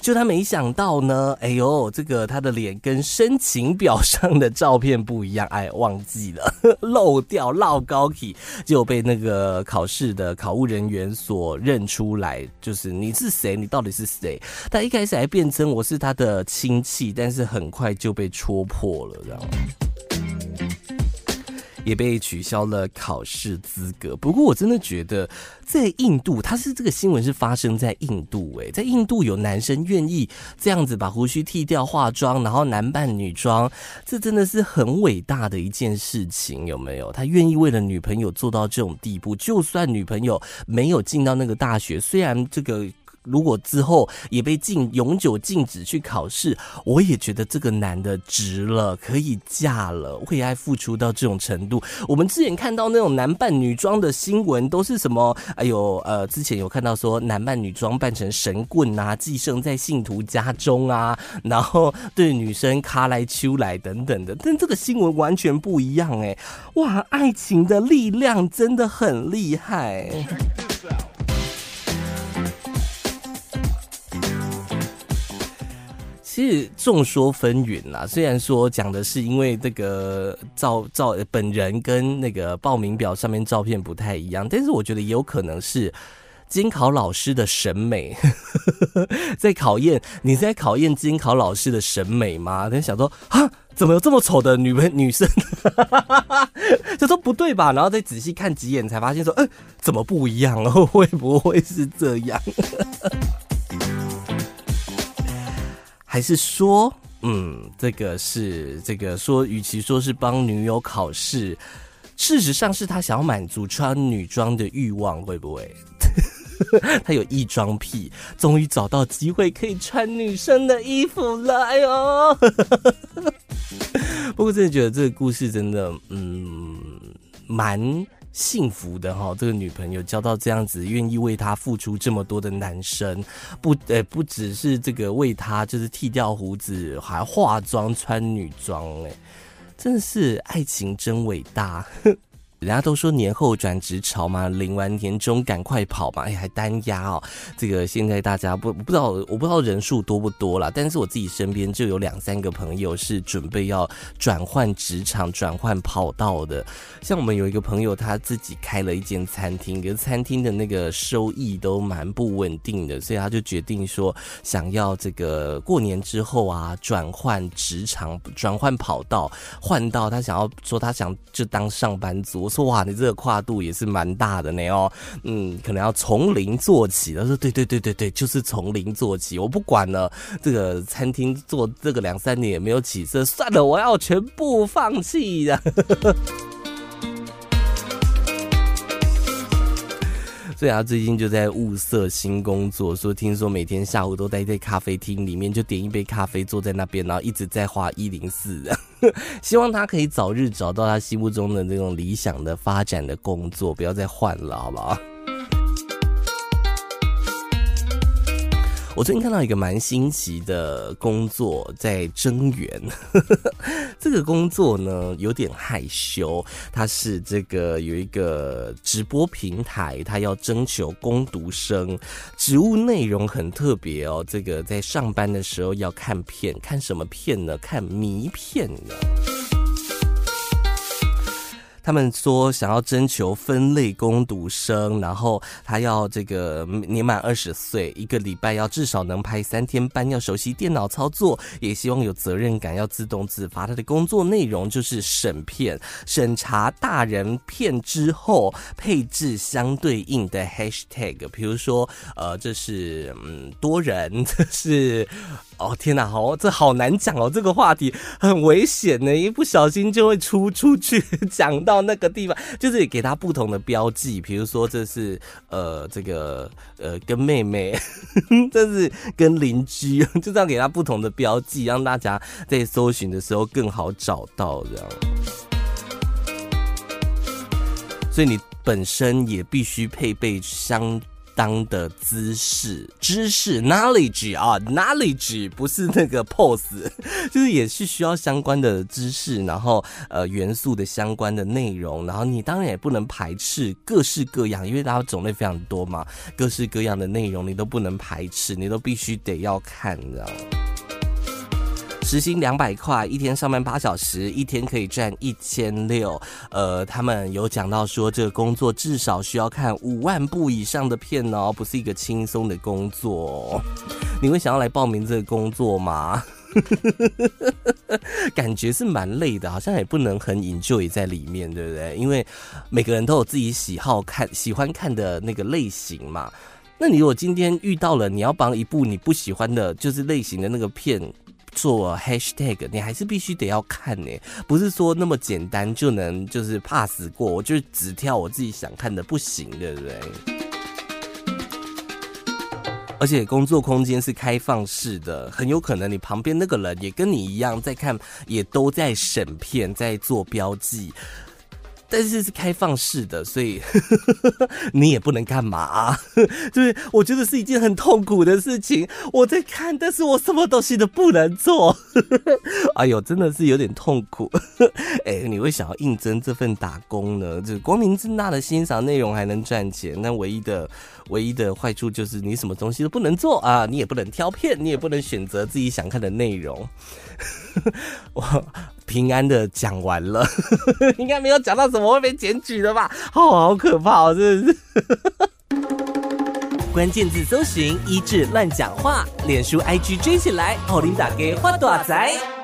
就他没想到呢，哎呦，这个他的脸跟申请表上的照片不一样，哎，忘记了 漏掉落高体，就被那个考试的考务人员所认出来，就是你是谁？你到底是谁？他一开始还辩称我是他的亲戚，但是很快就被戳破了，这样。也被取消了考试资格。不过我真的觉得，在印度，他是这个新闻是发生在印度，欸，诶，在印度有男生愿意这样子把胡须剃掉、化妆，然后男扮女装，这真的是很伟大的一件事情，有没有？他愿意为了女朋友做到这种地步，就算女朋友没有进到那个大学，虽然这个。如果之后也被禁永久禁止去考试，我也觉得这个男的值了，可以嫁了，为爱付出到这种程度。我们之前看到那种男扮女装的新闻，都是什么？哎呦，呃，之前有看到说男扮女装扮成神棍啊，寄生在信徒家中啊，然后对女生卡来秋来等等的。但这个新闻完全不一样，哎，哇，爱情的力量真的很厉害。其实众说纷纭啦，虽然说讲的是因为这个照照本人跟那个报名表上面照片不太一样，但是我觉得也有可能是监考老师的审美 在考验，你在考验监考老师的审美吗？他想说啊，怎么有这么丑的女朋女生？就说不对吧？然后再仔细看几眼，才发现说，嗯，怎么不一样哦？会不会是这样？还是说，嗯，这个是这个说，与其说是帮女友考试，事实上是他想要满足穿女装的欲望，会不会？他有异装癖，终于找到机会可以穿女生的衣服了，哎呦！不过真的觉得这个故事真的，嗯，蛮。幸福的哈，这个女朋友交到这样子愿意为他付出这么多的男生，不呃、不只是这个为他就是剃掉胡子，还化妆穿女装，哎，真的是爱情真伟大。人家都说年后转职潮嘛，领完年终赶快跑嘛，哎，还单押哦。这个现在大家不不知道，我不知道人数多不多啦，但是我自己身边就有两三个朋友是准备要转换职场、转换跑道的。像我们有一个朋友，他自己开了一间餐厅，可是餐厅的那个收益都蛮不稳定的，所以他就决定说，想要这个过年之后啊，转换职场、转换跑道，换到他想要说他想就当上班族。说哇，你这个跨度也是蛮大的呢哦，嗯，可能要从零做起。他说对对对对对，就是从零做起，我不管了，这个餐厅做这个两三年也没有起色，算了，我要全部放弃的。对啊最近就在物色新工作，说听说每天下午都待在咖啡厅里面，就点一杯咖啡，坐在那边，然后一直在画一零四。希望他可以早日找到他心目中的那种理想的发展的工作，不要再换了，好不好？我最近看到一个蛮新奇的工作，在征员。这个工作呢有点害羞，它是这个有一个直播平台，它要征求工读生，职务内容很特别哦。这个在上班的时候要看片，看什么片呢？看迷片呢。他们说想要征求分类攻读生，然后他要这个年满二十岁，一个礼拜要至少能拍三天班，要熟悉电脑操作，也希望有责任感，要自动自发。他的工作内容就是审片，审查大人片之后配置相对应的 hashtag，比如说呃，这是嗯多人，这是。哦天哪，好，这好难讲哦，这个话题很危险呢，一不小心就会出出去讲到那个地方，就是给他不同的标记，比如说这是呃这个呃跟妹妹，这是跟邻居，就这样给他不同的标记，让大家在搜寻的时候更好找到这样。所以你本身也必须配备相。当的姿势、知识、knowledge 啊，knowledge 不是那个 pose，就是也是需要相关的知识，然后呃元素的相关的内容，然后你当然也不能排斥各式各样，因为它种类非常多嘛，各式各样的内容你都不能排斥，你都必须得要看，你知道吗？时薪两百块，一天上班八小时，一天可以赚一千六。呃，他们有讲到说，这个工作至少需要看五万部以上的片哦，不是一个轻松的工作。你会想要来报名这个工作吗？感觉是蛮累的，好像也不能很 enjoy 在里面，对不对？因为每个人都有自己喜好看、喜欢看的那个类型嘛。那你如果今天遇到了，你要帮一部你不喜欢的，就是类型的那个片。做 hashtag，你还是必须得要看呢，不是说那么简单就能就是 pass 过，我就只跳我自己想看的，不行，对不对？而且工作空间是开放式的，很有可能你旁边那个人也跟你一样在看，也都在审片，在做标记。但是是开放式的，所以 你也不能干嘛啊，就是我觉得是一件很痛苦的事情。我在看，但是我什么东西都不能做。哎呦，真的是有点痛苦。哎，你会想要应征这份打工呢？就光明正大的欣赏内容还能赚钱，那唯一的唯一的坏处就是你什么东西都不能做啊，你也不能挑片，你也不能选择自己想看的内容。我平安的讲完了，应该没有讲到什么会被检举的吧？哦，好可怕哦，真的是。关键字搜寻一治乱讲话，脸书 IG 追起来，奥林打给花大财。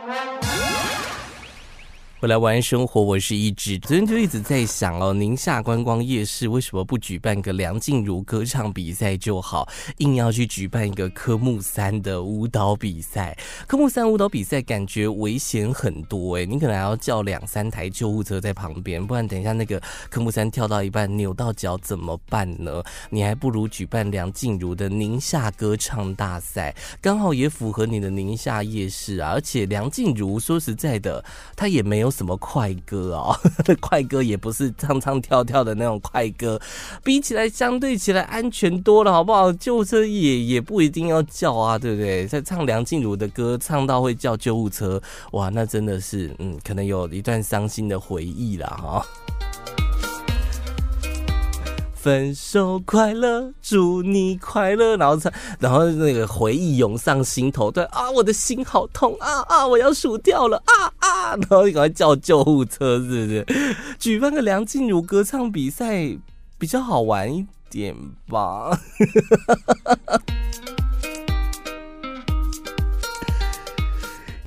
来玩生活，我是一直。昨天就一直在想哦，宁夏观光夜市为什么不举办个梁静茹歌唱比赛就好，硬要去举办一个科目三的舞蹈比赛？科目三舞蹈比赛感觉危险很多诶，你可能还要叫两三台救护车在旁边，不然等一下那个科目三跳到一半扭到脚怎么办呢？你还不如举办梁静茹的宁夏歌唱大赛，刚好也符合你的宁夏夜市啊。而且梁静茹说实在的，她也没有。什么快歌哦？快歌也不是唱唱跳跳的那种快歌，比起来相对起来安全多了，好不好？救护车也也不一定要叫啊，对不对？在唱梁静茹的歌，唱到会叫救护车，哇，那真的是，嗯，可能有一段伤心的回忆了哈。分手快乐，祝你快乐，然后才，然后那个回忆涌上心头，对啊，我的心好痛啊啊，我要数掉了啊啊，然后赶快叫救护车，是不是？举办个梁静茹歌唱比赛比较好玩一点吧。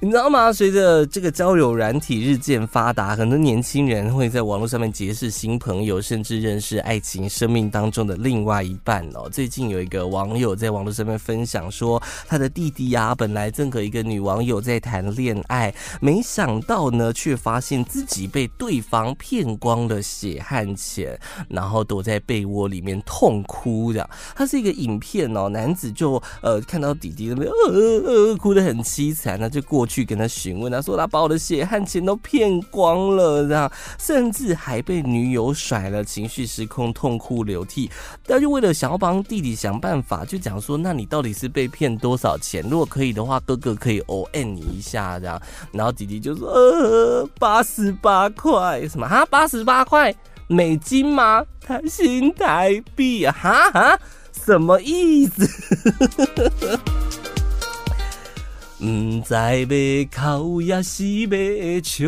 你知道吗？随着这个交友软体日渐发达，很多年轻人会在网络上面结识新朋友，甚至认识爱情生命当中的另外一半哦。最近有一个网友在网络上面分享说，他的弟弟呀、啊，本来正和一个女网友在谈恋爱，没想到呢，却发现自己被对方骗光了血汗钱，然后躲在被窝里面痛哭。的，他是一个影片哦，男子就呃看到弟弟那边呃呃呃哭得很凄惨，那就过。去跟他询问，他说他把我的血汗钱都骗光了，这样甚至还被女友甩了，情绪失控，痛哭流涕。他就为了想要帮弟弟想办法，就讲说：那你到底是被骗多少钱？如果可以的话，哥哥可以 ON 你一下，这样。然后弟弟就说：呃，八十八块，什么哈？八十八块美金吗？他新台币啊？哈哈，什么意思？唔知被靠呀西被笑，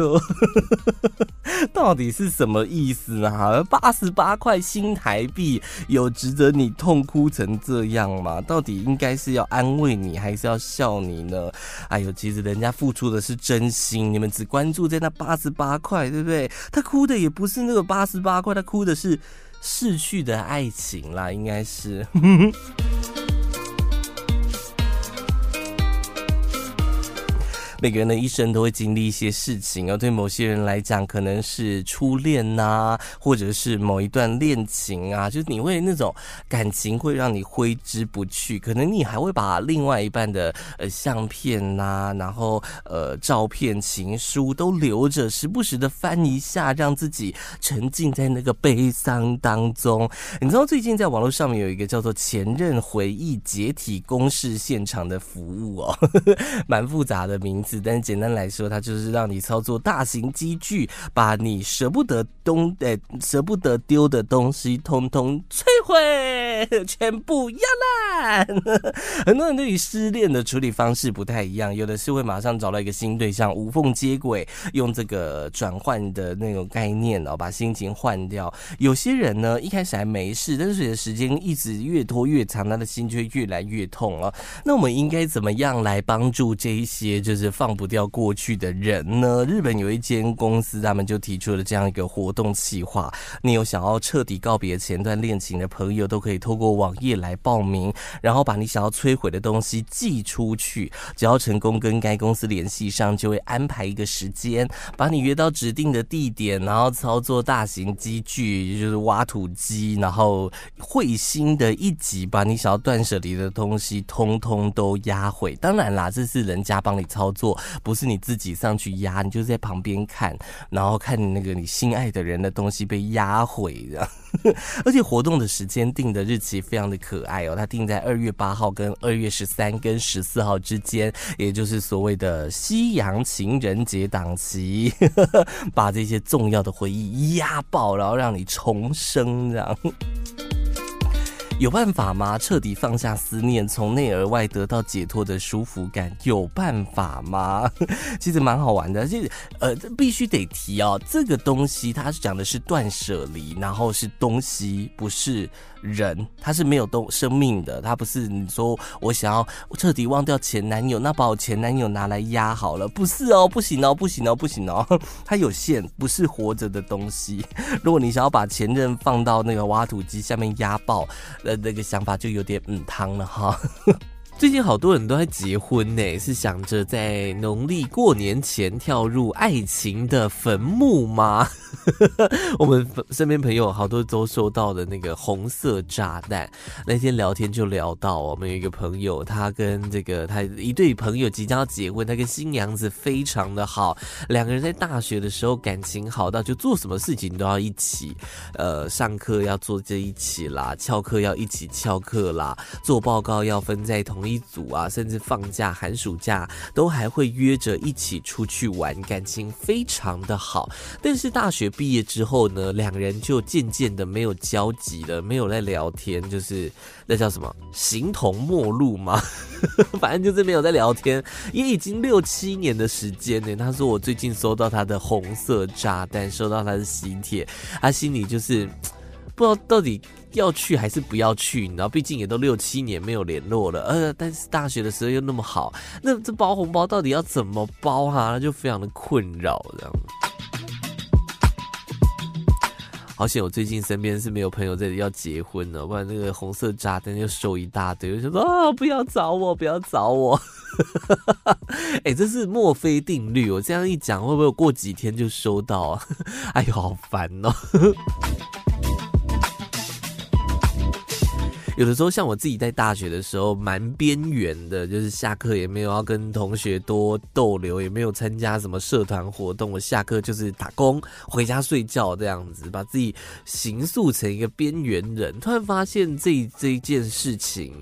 到底是什么意思啊？八十八块新台币有值得你痛哭成这样吗？到底应该是要安慰你，还是要笑你呢？哎呦，其实人家付出的是真心，你们只关注在那八十八块，对不对？他哭的也不是那个八十八块，他哭的是逝去的爱情啦，应该是。每个人的一生都会经历一些事情哦，对某些人来讲，可能是初恋呐，或者是某一段恋情啊，就是你会那种感情会让你挥之不去，可能你还会把另外一半的呃相片呐，然后呃照片、情书都留着，时不时的翻一下，让自己沉浸在那个悲伤当中。你知道最近在网络上面有一个叫做“前任回忆解体公示现场”的服务哦，蛮复杂的名字。但简单来说，它就是让你操作大型机具，把你舍不得东呃舍不得丢的东西，通通摧毁，全部压烂。很多人对于失恋的处理方式不太一样，有的是会马上找到一个新对象，无缝接轨，用这个转换的那种概念哦，把心情换掉。有些人呢，一开始还没事，但是随着时间一直越拖越长，他的心就会越来越痛了。那我们应该怎么样来帮助这一些就是？放不掉过去的人呢？日本有一间公司，他们就提出了这样一个活动计划。你有想要彻底告别前段恋情的朋友，都可以透过网页来报名，然后把你想要摧毁的东西寄出去。只要成功跟该公司联系上，就会安排一个时间，把你约到指定的地点，然后操作大型机具，就是挖土机，然后会心的一击，把你想要断舍离的东西通通都压毁。当然啦，这是人家帮你操作。不是你自己上去压，你就在旁边看，然后看你那个你心爱的人的东西被压毁的。而且活动的时间定的日期非常的可爱哦，它定在二月八号跟二月十三跟十四号之间，也就是所谓的夕阳情人节档期，把这些重要的回忆压爆，然后让你重生这样。有办法吗？彻底放下思念，从内而外得到解脱的舒服感，有办法吗？其实蛮好玩的，就是呃，必须得提哦，这个东西它讲的是断舍离，然后是东西，不是。人他是没有动生命的，他不是你说我想要彻底忘掉前男友，那把我前男友拿来压好了，不是哦，不行哦，不行哦，不行哦，他有限，不是活着的东西。如果你想要把前任放到那个挖土机下面压爆，呃，那个想法就有点嗯汤了哈。最近好多人都在结婚呢，是想着在农历过年前跳入爱情的坟墓吗？我们身边朋友好多都收到的那个红色炸弹。那天聊天就聊到，我们有一个朋友，他跟这个他一对朋友即将要结婚，他跟新娘子非常的好，两个人在大学的时候感情好到就做什么事情都要一起，呃，上课要坐在一起啦，翘课要一起翘课啦，做报告要分在同一。一组啊，甚至放假、寒暑假都还会约着一起出去玩，感情非常的好。但是大学毕业之后呢，两人就渐渐的没有交集了，没有在聊天，就是那叫什么形同陌路吗？反正就是没有在聊天，也已经六七年的时间呢。他说我最近收到他的红色炸弹，收到他的喜帖，他心里就是不知道到底要去还是不要去，你知道，毕竟也都六七年没有联络了，呃，但是大学的时候又那么好，那这包红包到底要怎么包哈？就非常的困扰这样。好险，我最近身边是没有朋友在这里要结婚了，不然那个红色炸弹又收一大堆，我就说啊，不要找我，不要找我。哎、这是墨菲定律，我这样一讲，会不会过几天就收到啊？哎呦，好烦哦。有的时候，像我自己在大学的时候，蛮边缘的，就是下课也没有要跟同学多逗留，也没有参加什么社团活动。我下课就是打工，回家睡觉这样子，把自己形塑成一个边缘人。突然发现这这件事情。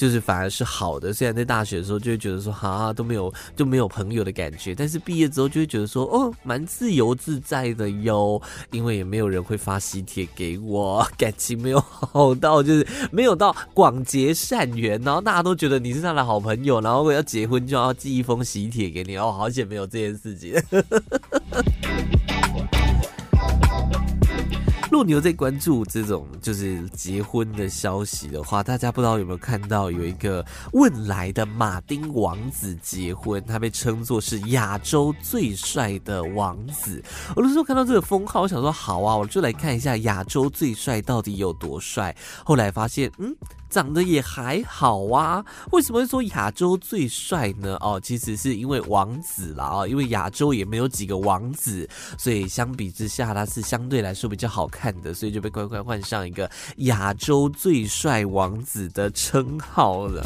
就是反而是好的，虽然在大学的时候就会觉得说，哈、都没有就没有朋友的感觉，但是毕业之后就会觉得说，哦，蛮自由自在的哟，因为也没有人会发喜帖给我，感情没有好到就是没有到广结善缘，然后大家都觉得你是他的好朋友，然后我要结婚就要寄一封喜帖给你，哦，好险没有这件事情。如果你有在关注这种就是结婚的消息的话，大家不知道有没有看到有一个问来的马丁王子结婚，他被称作是亚洲最帅的王子。我那时候看到这个封号，我想说好啊，我就来看一下亚洲最帅到底有多帅。后来发现，嗯。长得也还好啊，为什么会说亚洲最帅呢？哦，其实是因为王子啦啊，因为亚洲也没有几个王子，所以相比之下，他是相对来说比较好看的，所以就被乖乖换上一个亚洲最帅王子的称号了。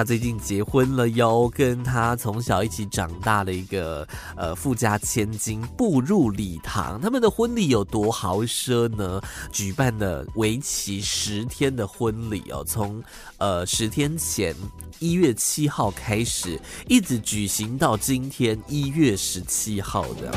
他最近结婚了哟，跟他从小一起长大的一个呃富家千金步入礼堂。他们的婚礼有多豪奢呢？举办了为期十天的婚礼哦，从呃十天前一月七号开始，一直举行到今天一月十七号的。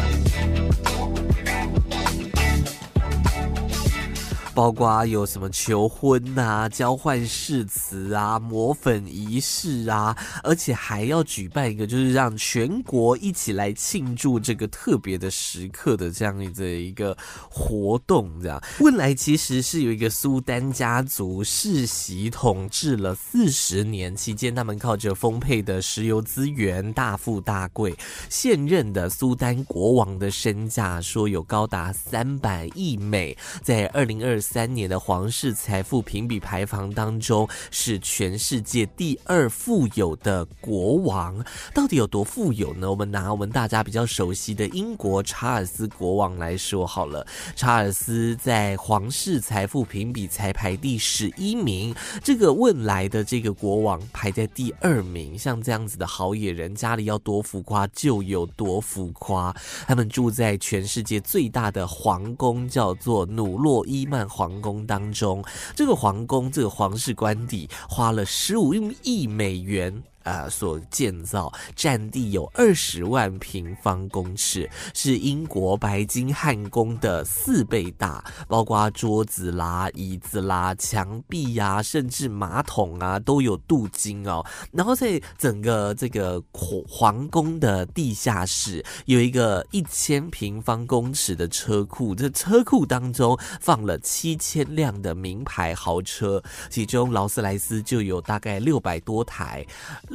包括有什么求婚啊、交换誓词啊、抹粉仪式啊，而且还要举办一个，就是让全国一起来庆祝这个特别的时刻的这样的一个活动。这样，未来其实是有一个苏丹家族世袭统治了四十年，期间他们靠着丰沛的石油资源大富大贵。现任的苏丹国王的身价说有高达三百亿美，在二零二。三年的皇室财富评比排行当中，是全世界第二富有的国王。到底有多富有呢？我们拿我们大家比较熟悉的英国查尔斯国王来说好了。查尔斯在皇室财富评比才排第十一名，这个未来的这个国王排在第二名。像这样子的好野人，家里要多浮夸就有多浮夸。他们住在全世界最大的皇宫，叫做努洛伊曼。皇宫当中，这个皇宫，这个皇室官邸花了十五亿美元。呃，所建造，占地有二十万平方公尺，是英国白金汉宫的四倍大，包括桌子啦、椅子啦、墙壁呀、甚至马桶啊，都有镀金哦。然后在整个这个皇宫的地下室，有一个一千平方公尺的车库，这车库当中放了七千辆的名牌豪车，其中劳斯莱斯就有大概六百多台。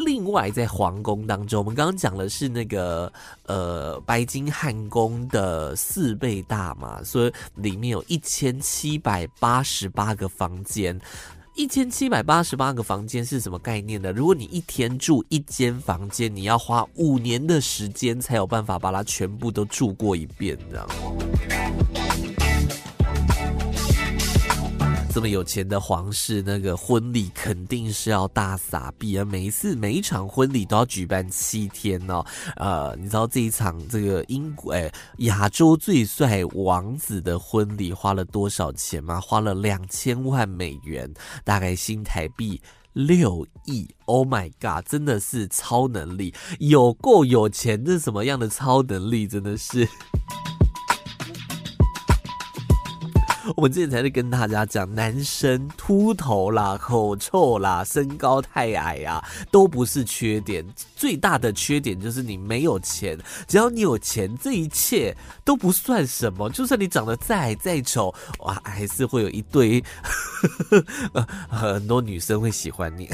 另外，在皇宫当中，我们刚刚讲的是那个呃白金汉宫的四倍大嘛，所以里面有一千七百八十八个房间。一千七百八十八个房间是什么概念呢？如果你一天住一间房间，你要花五年的时间才有办法把它全部都住过一遍，这样。这么有钱的皇室，那个婚礼肯定是要大撒币啊！每一次每一场婚礼都要举办七天哦。呃，你知道这一场这个英国哎亚洲最帅王子的婚礼花了多少钱吗？花了两千万美元，大概新台币六亿！Oh my god，真的是超能力，有够有钱，这什么样的超能力？真的是。我们之前才是跟大家讲，男生秃头啦、口臭啦、身高太矮啊，都不是缺点。最大的缺点就是你没有钱。只要你有钱，这一切都不算什么。就算你长得再矮再丑，哇，还是会有一堆 很多女生会喜欢你。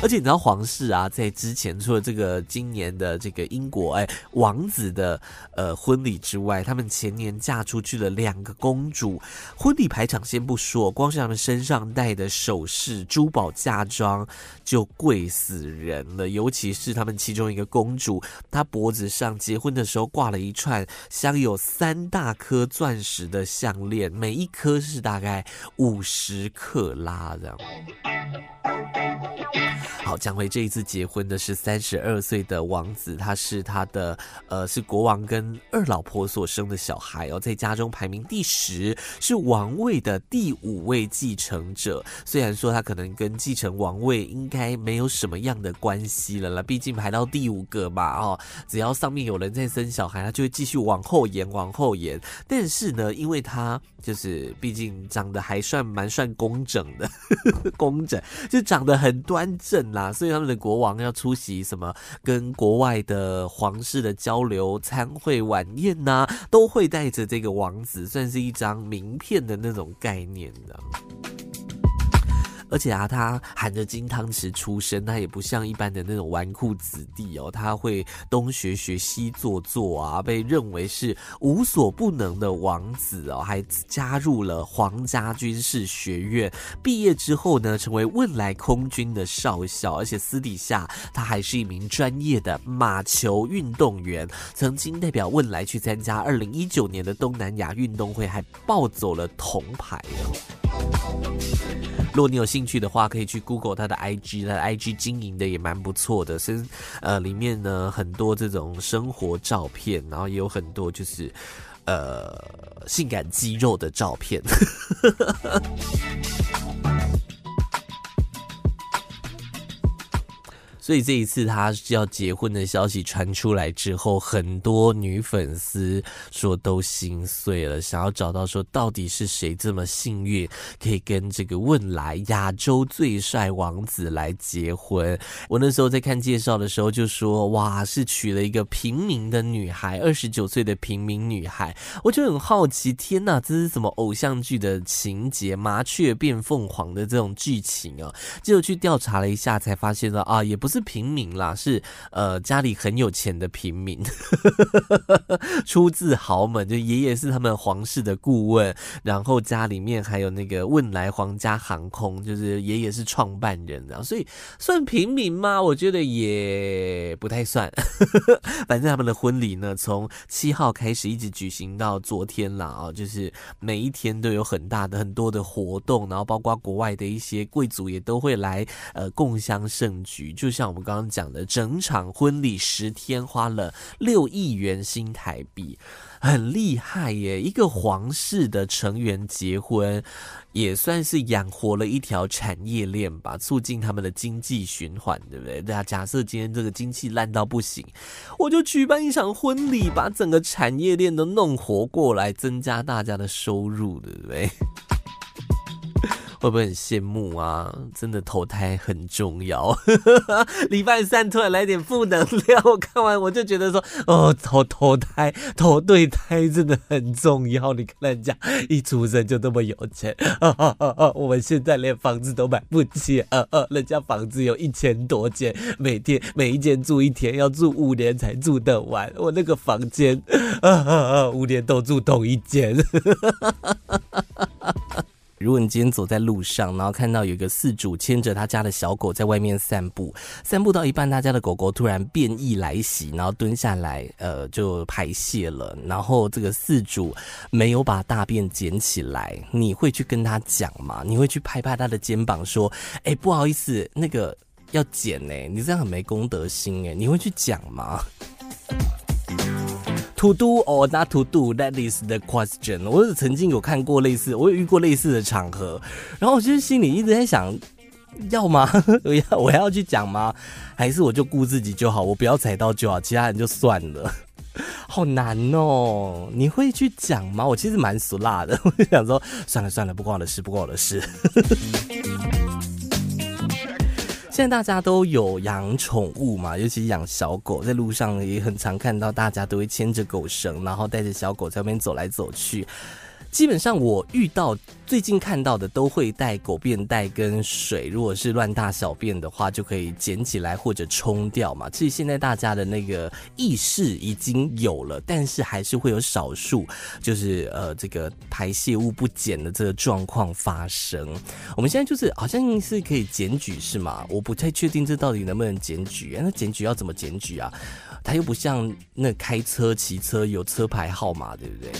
而且你知道皇室啊，在之前除了这个今年的这个英国哎王子的呃婚礼之外，他们前年嫁出去了两个公主。婚礼排场先不说，光是他们身上戴的首饰、珠宝、嫁妆就贵死人了。尤其是他们其中一个公主，她脖子上结婚的时候挂了一串镶有三大颗钻石的项链，每一颗是大概五十克拉这样。好，讲回这一次结婚的是三十二岁的王子，他是他的呃，是国王跟二老婆所生的小孩哦，在家中排名第十，是王位的第五位继承者。虽然说他可能跟继承王位应该没有什么样的关系了啦，毕竟排到第五个嘛哦，只要上面有人在生小孩，他就会继续往后延，往后延。但是呢，因为他就是毕竟长得还算蛮算工整的，工整就长得很端正所以他们的国王要出席什么跟国外的皇室的交流、参会、晚宴呐、啊，都会带着这个王子，算是一张名片的那种概念的。而且啊，他含着金汤匙出生，他也不像一般的那种纨绔子弟哦，他会东学学西做做啊，被认为是无所不能的王子哦，还加入了皇家军事学院，毕业之后呢，成为汶莱空军的少校，而且私底下他还是一名专业的马球运动员，曾经代表汶莱去参加二零一九年的东南亚运动会，还抱走了铜牌。如果你有兴趣的话，可以去 Google 他的 IG，他的 IG 经营的也蛮不错的，是呃里面呢很多这种生活照片，然后也有很多就是呃性感肌肉的照片。所以这一次他要结婚的消息传出来之后，很多女粉丝说都心碎了，想要找到说到底是谁这么幸运，可以跟这个汶莱亚洲最帅王子来结婚。我那时候在看介绍的时候就说，哇，是娶了一个平民的女孩，二十九岁的平民女孩，我就很好奇，天哪，这是什么偶像剧的情节？麻雀变凤凰的这种剧情啊？结果去调查了一下，才发现了啊，也不是。平民啦，是呃家里很有钱的平民，出自豪门，就爷爷是他们皇室的顾问，然后家里面还有那个汶莱皇家航空，就是爷爷是创办人，然后所以算平民吗？我觉得也不太算。反正他们的婚礼呢，从七号开始一直举行到昨天了啊，就是每一天都有很大的很多的活动，然后包括国外的一些贵族也都会来呃共襄盛举，就像。我们刚刚讲的整场婚礼十天花了六亿元新台币，很厉害耶！一个皇室的成员结婚，也算是养活了一条产业链吧，促进他们的经济循环，对不对？对啊，假设今天这个经济烂到不行，我就举办一场婚礼，把整个产业链都弄活过来，增加大家的收入，对不对？会不会很羡慕啊？真的投胎很重要。礼拜三突然来点负能量，我看完我就觉得说，哦，投投胎投对胎真的很重要。你看人家一出生就那么有钱，啊啊啊啊，我们现在连房子都买不起，啊啊，人家房子有一千多间，每天每一间住一天，要住五年才住得完。我那个房间，啊啊啊，五年都住同一间。哈哈哈如果你今天走在路上，然后看到有一个饲主牵着他家的小狗在外面散步，散步到一半，他家的狗狗突然变异来袭，然后蹲下来，呃，就排泄了。然后这个饲主没有把大便捡起来，你会去跟他讲吗？你会去拍拍他的肩膀说：“哎，不好意思，那个要捡呢，你这样很没公德心哎。”你会去讲吗？To do or not to do, that is the question。我曾经有看过类似，我有遇过类似的场合，然后我就是心里一直在想，要吗？我要我要去讲吗？还是我就顾自己就好，我不要踩到就好，其他人就算了。好难哦！你会去讲吗？我其实蛮俗辣的，我就想说，算了算了，不关我的事，不关我的事。现在大家都有养宠物嘛，尤其养小狗，在路上也很常看到，大家都会牵着狗绳，然后带着小狗在外面走来走去。基本上我遇到最近看到的都会带狗便袋跟水，如果是乱大小便的话，就可以捡起来或者冲掉嘛。其实现在大家的那个意识已经有了，但是还是会有少数就是呃这个排泄物不捡的这个状况发生。我们现在就是好像是可以检举是吗？我不太确定这到底能不能检举，那检举要怎么检举啊？它又不像那开车骑车有车牌号码，对不对？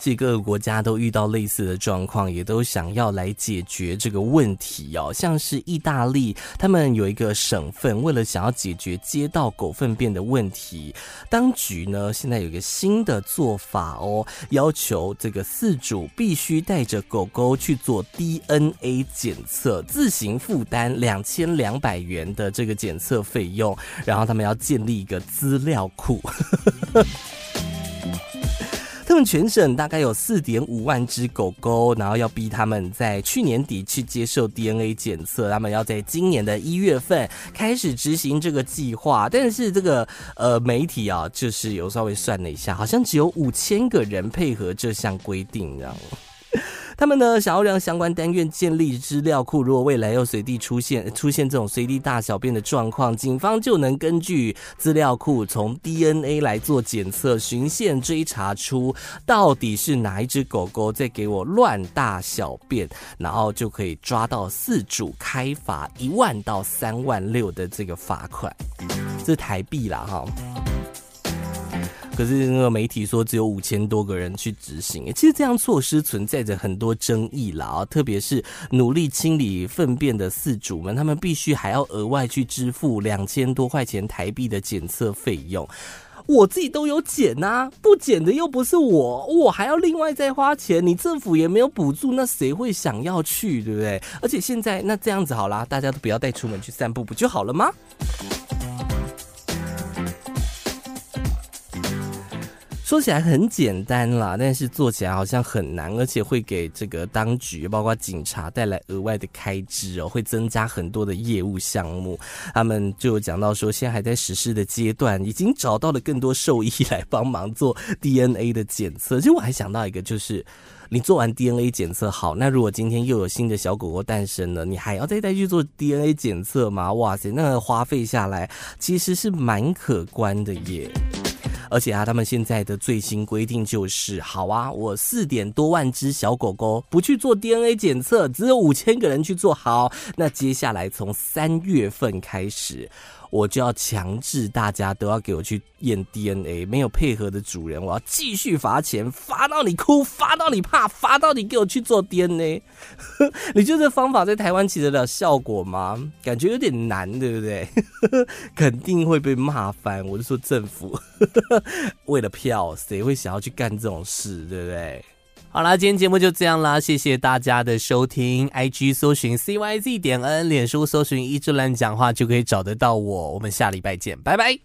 其实各个国家都遇到类似的状况，也都想要来解决这个问题哦。像是意大利，他们有一个省份，为了想要解决街道狗粪便的问题，当局呢现在有一个新的做法哦，要求这个饲主必须带着狗狗去做 DNA 检测，自行负担两千两百元的这个检测费用，然后他们要建立一个资料库。他们全省大概有四点五万只狗狗，然后要逼他们在去年底去接受 DNA 检测，他们要在今年的一月份开始执行这个计划。但是这个呃媒体啊，就是有稍微算了一下，好像只有五千个人配合这项规定，这样。他们呢，想要让相关单元建立资料库，如果未来又随地出现出现这种随地大小便的状况，警方就能根据资料库从 DNA 来做检测，循线追查出到底是哪一只狗狗在给我乱大小便，然后就可以抓到四主，开罚一万到三万六的这个罚款，这是台币啦哈。可是那个媒体说只有五千多个人去执行，其实这样措施存在着很多争议啦，特别是努力清理粪便的饲主们，他们必须还要额外去支付两千多块钱台币的检测费用。我自己都有检呐，不检的又不是我，我还要另外再花钱，你政府也没有补助，那谁会想要去，对不对？而且现在那这样子好啦，大家都不要带出门去散步，不就好了吗？说起来很简单啦，但是做起来好像很难，而且会给这个当局，包括警察带来额外的开支哦，会增加很多的业务项目。他们就讲到说，现在还在实施的阶段，已经找到了更多兽医来帮忙做 DNA 的检测。其实我还想到一个，就是你做完 DNA 检测好，那如果今天又有新的小狗狗诞生了，你还要再带去做 DNA 检测吗？哇塞，那个花费下来其实是蛮可观的耶。而且啊，他们现在的最新规定就是，好啊，我四点多万只小狗狗不去做 DNA 检测，只有五千个人去做好。那接下来从三月份开始。我就要强制大家都要给我去验 DNA，没有配合的主人，我要继续罚钱，罚到你哭，罚到你怕，罚到你给我去做 DNA。你觉得这方法在台湾起得了效果吗？感觉有点难，对不对？肯定会被骂翻。我就说政府 为了票，谁会想要去干这种事，对不对？好啦，今天节目就这样啦，谢谢大家的收听。IG 搜寻 CYZ 点 N，脸书搜寻一枝兰讲话就可以找得到我。我们下礼拜见，拜拜。